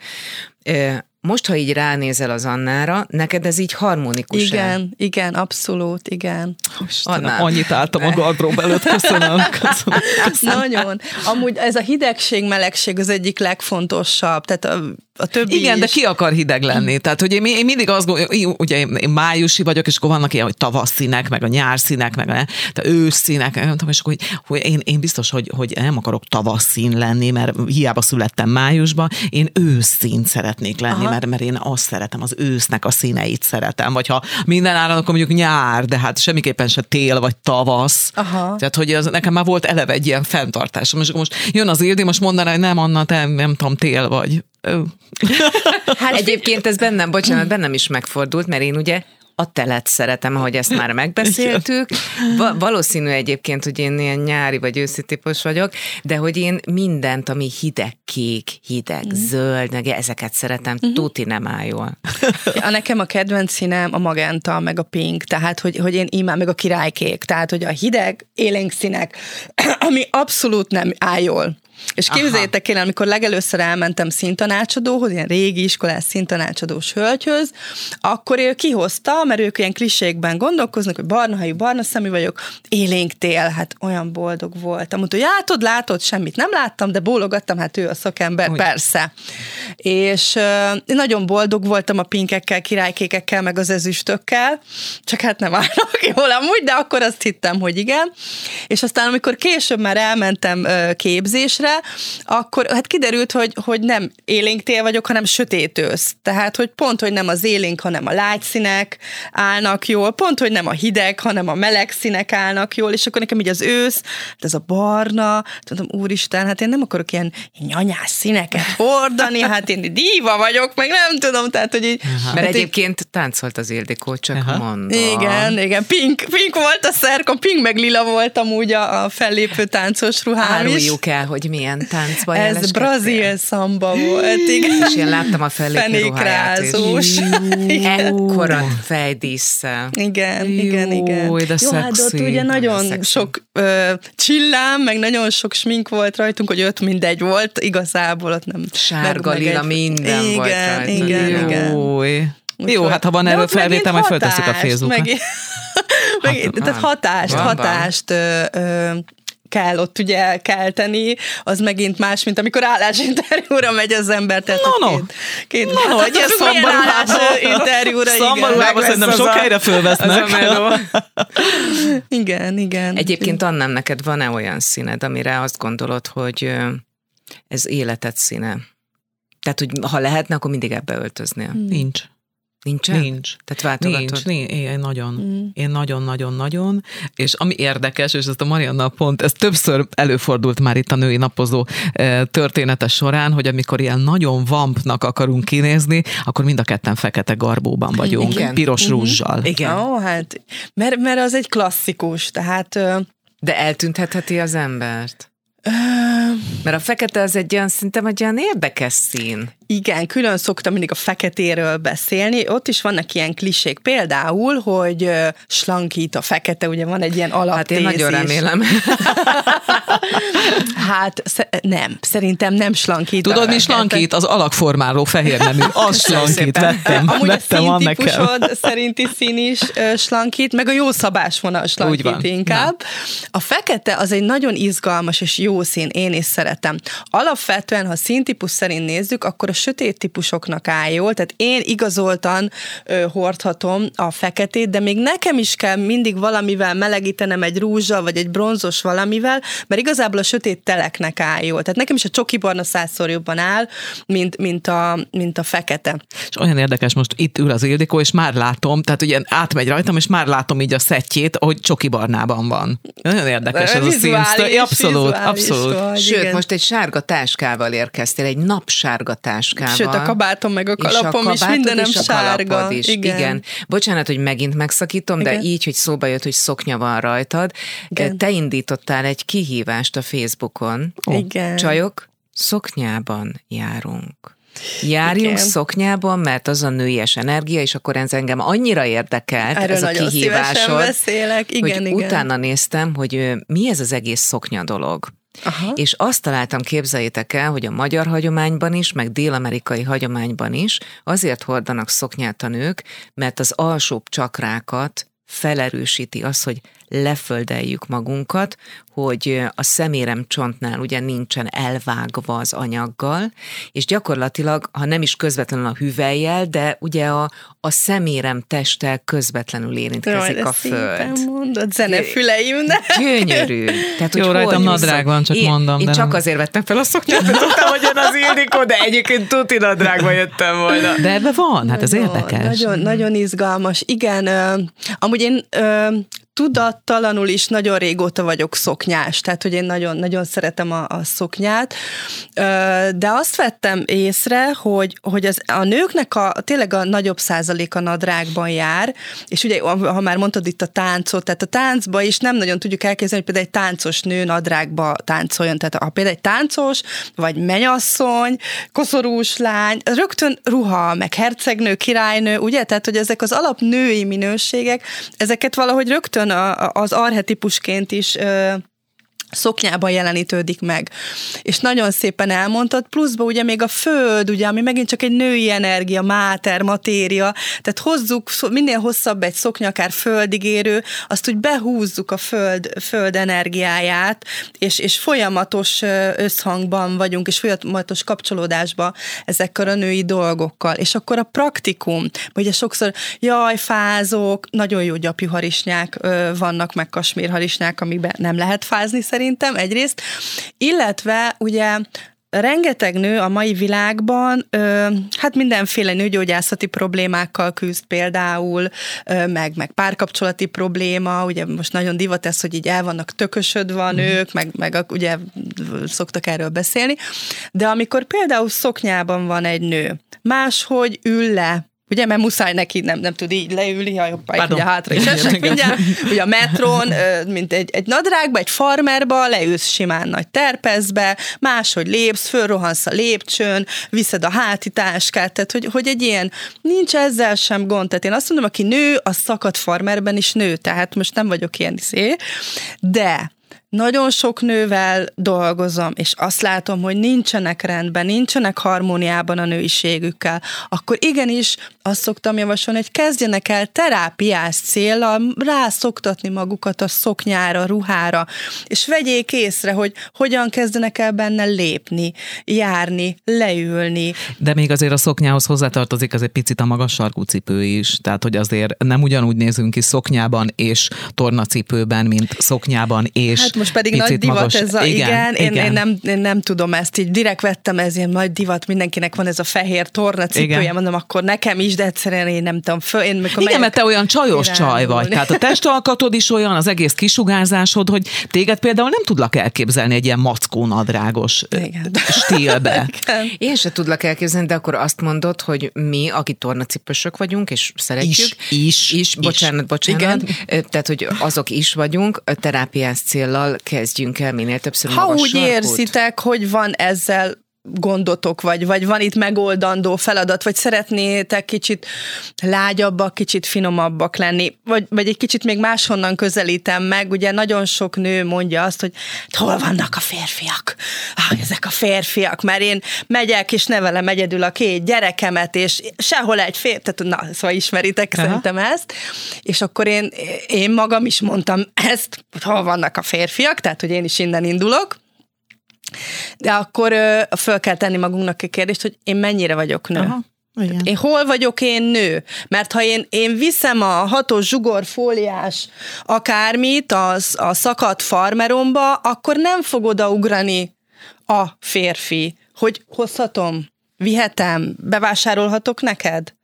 Most, ha így ránézel az Annára, neked ez így harmonikus Igen, igen, abszolút, igen. Istenem, annyit álltam a gardrób előtt, köszönöm, köszönöm, köszönöm. Nagyon. Amúgy ez a hidegség, melegség az egyik legfontosabb. Tehát a a többi Igen, is. de ki akar hideg lenni? Tehát, hogy én, én mindig azt gondolom, ugye én májusi vagyok, és akkor vannak ilyen, hogy tavaszszínek, meg a nyárszínek, meg a őszszínek, nem tudom, és akkor, hogy, hogy én, én biztos, hogy, hogy nem akarok tavaszszín lenni, mert hiába születtem májusban, én őszszín szeretnék lenni, mert, mert én azt szeretem, az ősznek a színeit szeretem, vagy ha minden áron, akkor mondjuk nyár, de hát semmiképpen se tél vagy tavasz. Aha. Tehát, hogy az, nekem már volt eleve egy ilyen fenntartásom, és most jön az Ildi, most mondaná, hogy nem, Anna, te nem tudom, tél vagy. Hát egyébként ez bennem, bocsánat, bennem is megfordult, mert én ugye a telet szeretem, ahogy ezt már megbeszéltük. Va- valószínű egyébként, hogy én ilyen nyári vagy őszi típus vagyok, de hogy én mindent, ami hideg kék, hideg mm. zöld, meg ezeket szeretem, mm-hmm. tuti nem áll jól. A nekem a kedvenc színem a magenta, meg a pink, tehát hogy, hogy én imám, meg a királykék, tehát hogy a hideg, élénk színek, ami abszolút nem áll jól. És képzeljétek el, amikor legelőször elmentem színtanácsadóhoz, ilyen régi iskolás színtanácsadós hölgyhöz, akkor ő kihozta, mert ők ilyen klisékben gondolkoznak, hogy barna hajú, barna szemű vagyok, élénk tél, hát olyan boldog voltam. Mondta, hogy látod, látod, semmit nem láttam, de bólogattam, hát ő a szakember, Úgy. persze. És uh, nagyon boldog voltam a pinkekkel, királykékekkel, meg az ezüstökkel, csak hát nem állnak jól amúgy, de akkor azt hittem, hogy igen. És aztán, amikor később már elmentem képzésre, akkor hát kiderült, hogy, hogy nem élénk tél vagyok, hanem sötét ősz. Tehát, hogy pont, hogy nem az élénk, hanem a lágy színek állnak jól, pont, hogy nem a hideg, hanem a meleg színek állnak jól, és akkor nekem így az ősz, hát ez a barna, tudom, úristen, hát én nem akarok ilyen nyanyás színeket hordani, hát én díva vagyok, meg nem tudom, tehát, hogy így... Mert hát egyébként. Táncolt az Ildikó, csak Aha. mondom. Igen, igen, pink, pink volt a szerkom, pink meg lila volt amúgy a, a fellépő táncos ruhám Áruljuk is. el, hogy milyen táncba Ez brazil szamba volt, igen. És én láttam a fellépő ruháját is. Ekkora fejdísszel. Igen, igen, igen. Jó, de Jó, hát ott ugye nagyon sok ö, csillám, meg nagyon sok smink volt rajtunk, hogy öt mindegy volt, igazából ott nem. Sárga, lila, minden igen, volt rajtunk. Igen, Jó. igen. Jó, hát ha van erről felvétel, majd föltesszük a Facebookra. Meg, meg, hát, tehát hatást, van, hatást ö, ö, kell ott ugye kelteni, az megint más, mint amikor állásinterjúra megy az ember. Tehát no, no. Két, két no, no, egy ilyen szombaruhába. Szombaruhába szerintem sok helyre fölvesznek. igen, igen. Egyébként Annám, neked van-e olyan színed, amire azt gondolod, hogy ez életed színe? Tehát, hogy ha lehetne, akkor mindig ebbe öltöznél. Nincs. Nincsen? Nincs. Tehát váltogatod? Nincs, nincs. Én nagyon. Mm. Én nagyon-nagyon-nagyon. És ami érdekes, és ezt a Marianna pont, ez többször előfordult már itt a női napozó eh, története során, hogy amikor ilyen nagyon vampnak akarunk kinézni, akkor mind a ketten fekete garbóban vagyunk, Igen. piros mm-hmm. rúzsal. Igen. Ó, hát, mert, mert az egy klasszikus, tehát... De eltüntetheti az embert? Mert a fekete az egy olyan, szerintem egy olyan érdekes szín. Igen, külön szoktam mindig a feketéről beszélni. Ott is vannak ilyen klisék. Például, hogy slankít a fekete, ugye van egy ilyen alaptézis. Hát én nagyon remélem. hát nem, szerintem nem slankít. Tudod, mi slankít? Az alakformáló fehér nemű. Az slankít, vettem. Amúgy vettem a színtípusod szerinti szín is slankít, meg a jó szabásvonal slankít inkább. Na. A fekete az egy nagyon izgalmas és jó szín, én is szeretem. Alapvetően, ha színtípus szerint nézzük, akkor a sötét típusoknak áll jól, tehát én igazoltan ö, hordhatom a feketét, de még nekem is kell mindig valamivel melegítenem egy rúzsal, vagy egy bronzos valamivel, mert igazából a sötét teleknek áll jól. Tehát nekem is a csoki barna százszor jobban áll, mint, mint, a, mint a fekete. És olyan érdekes, most itt ül az Ildikó, és már látom, tehát ugye átmegy rajtam, és már látom így a szettjét, hogy csoki barnában van. Nagyon érdekes ez a szín. Abszolút, abszolút. Vagy, Sőt, igen. most egy sárga táskával érkeztél, egy napsárga táskával. Sőt, a kabátom meg a kalapom is mindenem és a sárga. Is. Igen. Igen. Bocsánat, hogy megint megszakítom, Igen. de így, hogy szóba jött, hogy szoknya van rajtad. Igen. Te indítottál egy kihívást a Facebookon. Igen. Csajok, szoknyában járunk. Járjunk Igen. szoknyában, mert az a nőies energia, és akkor ez engem annyira érdekelt, Erről ez a kihívásod, beszélek. Igen, hogy igen. utána néztem, hogy mi ez az egész szoknya dolog. Aha. És azt találtam, képzeljétek el, hogy a magyar hagyományban is, meg dél-amerikai hagyományban is azért hordanak szoknyát a nők, mert az alsóbb csakrákat felerősíti az, hogy leföldeljük magunkat, hogy a szemérem csontnál ugye nincsen elvágva az anyaggal, és gyakorlatilag, ha nem is közvetlenül a hüvelyel, de ugye a, a szemérem testtel közvetlenül érintkezik Jaj, a föld. mondod, zenefüleimnek. Gyönyörű. Tehát, hogy Jó, rajtam nadrág van, csak én, mondom. Én de csak nem. azért vettem fel a szoknyát, mert tudtam, hogy jön az Ildikó, de egyébként tuti nadrágban jöttem volna. De ebben van, hát ez nagyon, érdekes. Nagyon, nagyon izgalmas. Igen, amúgy én tudattalanul is nagyon régóta vagyok szoknyás, tehát hogy én nagyon, nagyon szeretem a, a szoknyát, de azt vettem észre, hogy, hogy az, a nőknek a, tényleg a nagyobb százaléka nadrágban jár, és ugye, ha már mondtad itt a táncot, tehát a táncba is nem nagyon tudjuk elképzelni, hogy például egy táncos nő nadrágba táncoljon, tehát ha például egy táncos, vagy menyasszony, koszorús lány, rögtön ruha, meg hercegnő, királynő, ugye, tehát hogy ezek az alapnői minőségek, ezeket valahogy rögtön a, az arhetipusként is szoknyában jelenítődik meg. És nagyon szépen elmondtad, pluszba ugye még a föld, ugye, ami megint csak egy női energia, máter, matéria, tehát hozzuk, minél hosszabb egy szoknya, akár földigérő, azt úgy behúzzuk a föld, föld energiáját, és, és folyamatos összhangban vagyunk, és folyamatos kapcsolódásban ezekkel a női dolgokkal. És akkor a praktikum, ugye sokszor, jaj, fázok, nagyon jó gyapjuharisnyák vannak, meg kasmírharisnyák, amiben nem lehet fázni szerintem egyrészt, illetve ugye rengeteg nő a mai világban, ö, hát mindenféle nőgyógyászati problémákkal küzd például, ö, meg, meg párkapcsolati probléma, ugye most nagyon divat ez, hogy így el vannak tökösödve a nők, meg, meg ugye szoktak erről beszélni, de amikor például szoknyában van egy nő, máshogy ül le, Ugye, mert muszáj neki, nem, nem tud így leülni, ha jobb ugye hátra is esek mindjárt. Ugye a metrón, mint egy, egy nadrágba, egy farmerba, leülsz simán nagy terpezbe, máshogy lépsz, fölrohansz a lépcsőn, viszed a háti táskát, tehát hogy, hogy egy ilyen, nincs ezzel sem gond. Tehát én azt mondom, aki nő, az szakadt farmerben is nő, tehát most nem vagyok ilyen szé, de nagyon sok nővel dolgozom, és azt látom, hogy nincsenek rendben, nincsenek harmóniában a nőiségükkel, akkor igenis azt szoktam javasolni, hogy kezdjenek el terápiás célra rászoktatni magukat a szoknyára, ruhára, és vegyék észre, hogy hogyan kezdenek el benne lépni, járni, leülni. De még azért a szoknyához hozzátartozik az egy picit a magas sarkú cipő is, tehát hogy azért nem ugyanúgy nézünk ki szoknyában és tornacipőben, mint szoknyában és hát most pedig nagy divat magas. ez a, igen, igen, én, igen. Én, nem, én nem tudom ezt így, direkt vettem ez ilyen nagy divat, mindenkinek van ez a fehér torna cipője, mondom, akkor nekem is, de egyszerűen én nem tudom, föl, én mikor Igen, mert te olyan csajos csaj vagy, tehát a testalkatod is olyan, az egész kisugárzásod, hogy téged például nem tudlak elképzelni egy ilyen mackó nadrágos Igen. stílbe. Igen. Én se tudlak elképzelni, de akkor azt mondod, hogy mi, aki tornacipősök vagyunk, és szeretjük. Is, is. Is, bocsánat, bocsánat. Igen. Tehát, hogy azok is vagyunk, terápiás céllal kezdjünk el minél többször Ha úgy sarkút. érzitek, hogy van ezzel gondotok, vagy, vagy van itt megoldandó feladat, vagy szeretnétek kicsit lágyabbak, kicsit finomabbak lenni, vagy, vagy egy kicsit még máshonnan közelítem meg, ugye nagyon sok nő mondja azt, hogy hol vannak a férfiak? Ah, ezek a férfiak, mert én megyek és nevelem egyedül a két gyerekemet, és sehol egy fér, tehát na, szóval ismeritek Aha. szerintem ezt, és akkor én, én magam is mondtam ezt, hogy hol vannak a férfiak, tehát hogy én is innen indulok, de akkor ö, föl kell tenni magunknak egy kérdést, hogy én mennyire vagyok nő. Aha. Igen. Én hol vagyok én nő? Mert ha én, én viszem a hatos zsugorfóliás akármit az, a szakadt farmeromba, akkor nem fog odaugrani a férfi, hogy hozhatom, vihetem, bevásárolhatok neked?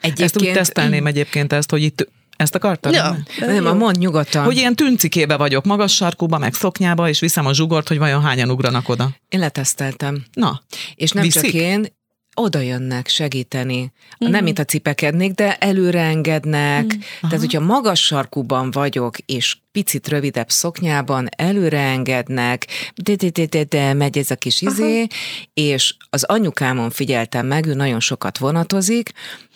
Egyébként... Ezt úgy tesztelném egyébként ezt, hogy itt ezt akartad? Ja, nem, nem a mond nyugodtan. Hogy ilyen tüncikébe vagyok, magas sarkúba, meg szoknyába, és viszem a zsugort, hogy vajon hányan ugranak oda. Én leteszteltem. Na, És nem viszik? csak én, oda jönnek segíteni. Uh-huh. Nem, mint a cipekednék, de előre engednek. Uh-huh. Tehát, hogyha magas sarkúban vagyok, és picit rövidebb szoknyában előre engednek, de, de, de, de, de megy ez a kis izé, Aha. és az anyukámon figyeltem meg, ő nagyon sokat vonatozik,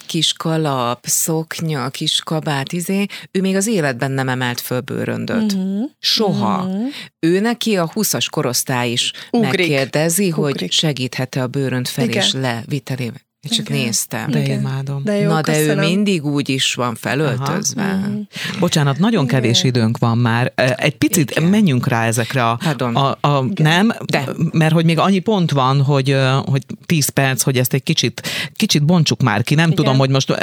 kis kalap, szoknya, kis kabát, izé, ő még az életben nem emelt föl bőröndöt. Uh-huh. Soha. Uh-huh. Ő neki a 20-as korosztály is Ugrik. megkérdezi, Ugrik. hogy segíthet-e a bőrönt fel Igen. és levitelével. Én csak Igen. néztem. De Igen. imádom. De jó, Na, de köszönöm. ő mindig úgy is van felöltözve. Aha. Mm. Bocsánat, nagyon Igen. kevés időnk van már. Egy picit Igen. menjünk rá ezekre a... a, a nem, de. mert hogy még annyi pont van, hogy, hogy 10 perc, hogy ezt egy kicsit, kicsit bontsuk már ki. Nem Igen. tudom, hogy most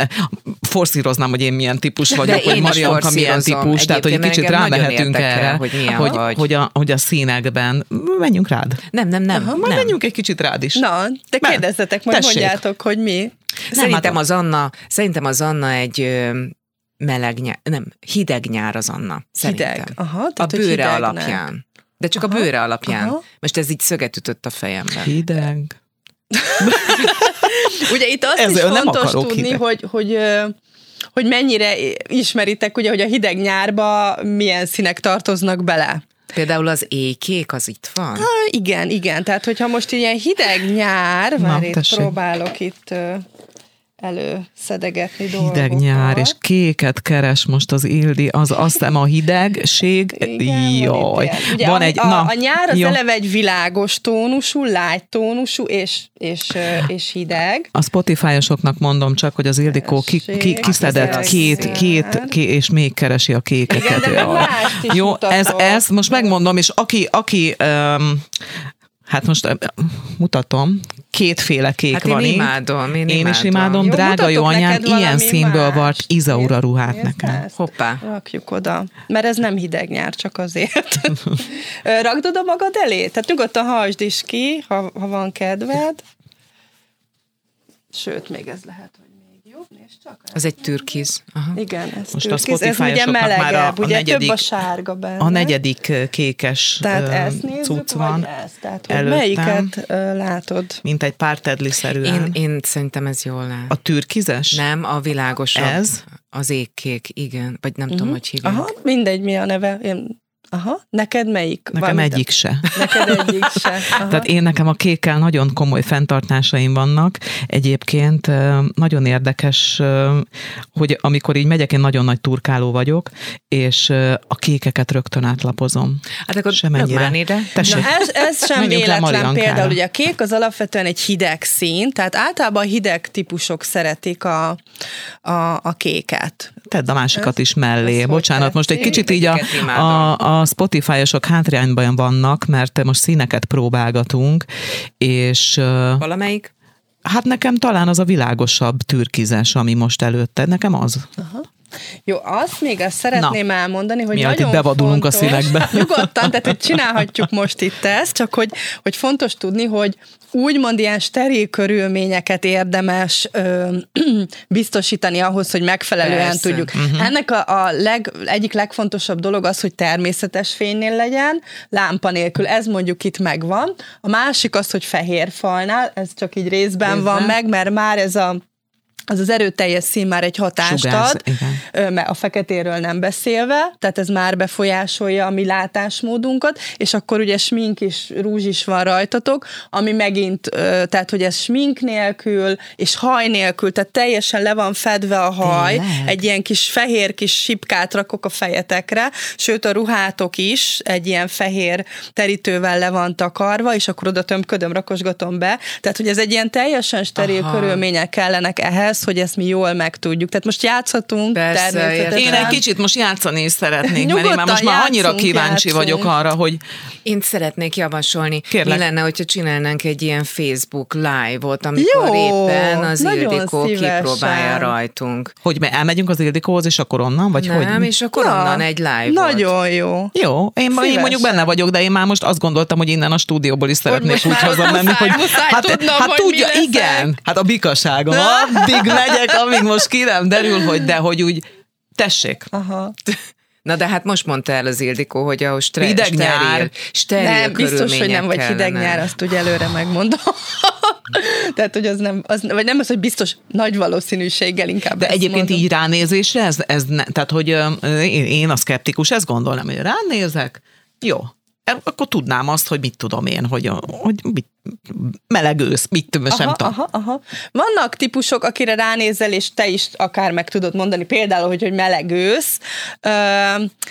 forszíroznám, hogy én milyen típus vagyok, de hogy Marianka milyen típus, tehát hogy egy kicsit rámehetünk erre, hogy, hogy, vagy. hogy, a, hogy a színekben menjünk rád. Nem, nem, nem. Aha, majd nem. menjünk egy kicsit rád is. Na, de kérdezzetek, majd mondjátok, hogy mi? Nem, szerintem hát az Anna, szerintem az Anna egy meleg nyár, nem, hideg nyár az Anna. Szerintem. Hideg, aha. Tehát, a bőre alapján. De csak aha, a bőre alapján. Aha. Most ez így szöget ütött a fejemben. Hideg. ugye itt azt Ez is fontos tudni, hideg. hogy, hogy hogy mennyire ismeritek, ugye, hogy a hideg nyárba milyen színek tartoznak bele. Például az éjkék az itt van? Ha, igen, igen. Tehát, hogyha most ilyen hideg nyár, már itt tessék. próbálok itt előszedegetni dolgokat. Hideg nyár, és kéket keres most az Ildi, az azt hiszem a hidegség, Igen, jaj. Van, Ugye van a, egy, a, na, a nyár az jó. eleve egy világos tónusú, lágy tónusú, és, és, és hideg. A Spotify-osoknak mondom csak, hogy az Ildikó ki, ki, kiszedett két, két, két, és még keresi a kékeket. Igen, de Jó, ez, ez most megmondom, és aki, aki um, Hát most mutatom, kétféle kék hát van én imádom, én, én is imádom. Jó, Drága jó anyám, ilyen színből vart Izaura ruhát nekem. Hoppá. Rakjuk oda, mert ez nem hideg nyár, csak azért. Rakd oda magad elé? Tehát nyugodtan hajtsd is ki, ha, ha van kedved. Sőt, még ez lehet, csak az egy türkiz. Aha. Igen, ez Most türkiz. a spotify ez ugye melegebb, a, a ugye negyedik, több a sárga benne. A negyedik kékes Tehát ezt nézzük, cucc van. Ezt? Tehát, hogy melyiket látod? Mint egy pár tedli-szerűen. Én, én szerintem ez jól lát. A türkizes? Nem, a világosabb. Ez? Az égkék, igen. Vagy nem uh-huh. tudom, hogy hívják. Aha, mindegy, mi a neve. Én Aha, neked melyik? Nekem van egyik se. Neked egyik se. Aha. Tehát én nekem a kékkel nagyon komoly fenntartásaim vannak. Egyébként nagyon érdekes, hogy amikor így megyek, én nagyon nagy turkáló vagyok, és a kékeket rögtön átlapozom. Hát akkor Semennyire. ide. Na ez, ez sem véletlen például, ugye a kék az alapvetően egy hideg szín, tehát általában hideg típusok szeretik a, a, a kéket. Tedd a másikat is mellé. Bocsánat, most egy kicsit így a, a, a Spotify-osok hátrányban vannak, mert most színeket próbálgatunk, és... Valamelyik? Hát nekem talán az a világosabb türkizes, ami most előtte. Nekem az. Aha. Jó, azt még azt szeretném Na, elmondani, hogy nagyon bevadulunk fontos, a színekbe. Nyugodtan, tehát hogy csinálhatjuk most itt ezt, csak hogy, hogy fontos tudni, hogy úgymond ilyen steril körülményeket érdemes ö, biztosítani ahhoz, hogy megfelelően Persze. tudjuk. Uh-huh. Ennek a, a leg, egyik legfontosabb dolog az, hogy természetes fénynél legyen, lámpa nélkül. Ez mondjuk itt megvan. A másik az, hogy fehér falnál, ez csak így részben, részben. van meg, mert már ez a az az erőteljes szín már egy hatást Sugárz, ad, igen. mert a feketéről nem beszélve, tehát ez már befolyásolja a mi látásmódunkat, és akkor ugye smink is, rúzs is van rajtatok, ami megint, tehát hogy ez smink nélkül, és haj nélkül, tehát teljesen le van fedve a haj, Tényleg? egy ilyen kis fehér kis sipkát rakok a fejetekre, sőt a ruhátok is egy ilyen fehér terítővel le van takarva, és akkor oda tömködöm, rakosgatom be, tehát hogy ez egy ilyen teljesen steril Aha. körülmények kellenek ehhez, lesz, hogy ezt mi jól megtudjuk. Tehát most játszhatunk Persze, természetesen. Én egy kicsit most játszani is szeretnék, mert én már most már annyira kíváncsi játszunk. vagyok arra, hogy... Én szeretnék javasolni, Kérlek. mi lenne, hogyha csinálnánk egy ilyen Facebook live-ot, amikor Jó, éppen az Ildikó szívesen. kipróbálja rajtunk. Hogy elmegyünk az Ildikóhoz, és akkor onnan, vagy Nem, hogy? Nem, és akkor ja, onnan egy live Nagyon jó. Jó, én, én mondjuk benne vagyok, de én már most azt gondoltam, hogy innen a stúdióból is szeretnék úgy hazamenni, hogy hát, tudnom, hát hogy tudja, igen, hát a bikaságom, addig megyek, amíg most ki nem derül, hogy de, hogy úgy tessék. Aha. Na de hát most mondta el az Ildikó, hogy a stre- hideg nyár, steril nem, biztos, hogy nem vagy hideg nyár, azt ugye előre megmondom. Tehát, hogy az nem, az, vagy nem az, hogy biztos nagy valószínűséggel inkább. De egyébként mondom. így ránézésre, ez, ez ne, tehát, hogy én, én a szkeptikus, ezt gondolom, hogy ránézek, jó, akkor tudnám azt, hogy mit tudom én, hogy, hogy mit, meleg ősz, mit tudom, aha, sem tudom. Aha, aha. Vannak típusok, akire ránézel, és te is akár meg tudod mondani, például, hogy, hogy meleg ősz,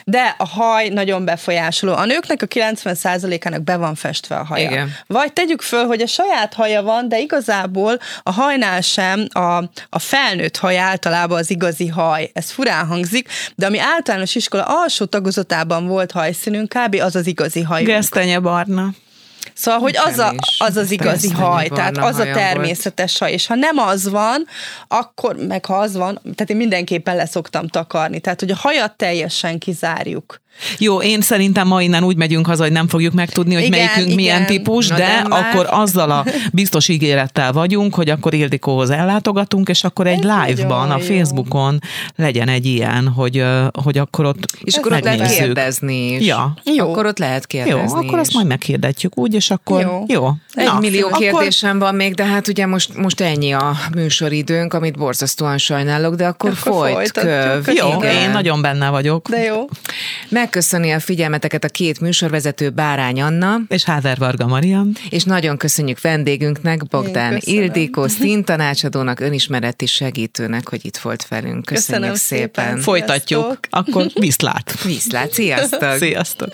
de a haj nagyon befolyásoló. A nőknek a 90%-ának be van festve a haja. Igen. Vagy tegyük föl, hogy a saját haja van, de igazából a hajnál sem a, a felnőtt haj általában az igazi haj. Ez furán hangzik, de ami általános iskola alsó tagozatában volt hajszínünk, kb. az az igazi haj. Gesztenye barna. Szóval, hogy az, a, az az igazi haj, tehát az a természetes haj, és ha nem az van, akkor, meg ha az van, tehát én mindenképpen leszoktam takarni, tehát hogy a hajat teljesen kizárjuk. Jó, én szerintem ma innen úgy megyünk haza, hogy nem fogjuk megtudni, hogy igen, melyikünk igen. milyen típus, Na de, de akkor azzal a biztos ígérettel vagyunk, hogy akkor Ildikóhoz ellátogatunk, és akkor egy live-ban a Facebookon legyen egy ilyen, hogy, hogy akkor ott És akkor ott lehet kérdezni is. Ja. Jó. Akkor ott lehet kérdezni Jó, akkor is. azt majd meghirdetjük úgy, és akkor jó. jó. Egy Na, millió kérdésem akkor... van még, de hát ugye most, most ennyi a műsoridőnk, amit borzasztóan sajnálok, de akkor, akkor folyt, köv. Jó, igen. én nagyon benne vagyok. De jó. Megköszöni a figyelmeteket a két műsorvezető Bárány Anna és Háver Varga Marian. És nagyon köszönjük vendégünknek, Bogdán Ildikó, színtanácsadónak, önismereti segítőnek, hogy itt volt velünk. Köszönjük köszönöm szépen. szépen. Folytatjuk. Akkor viszlát. Viszlát. Sziasztok. Sziasztok.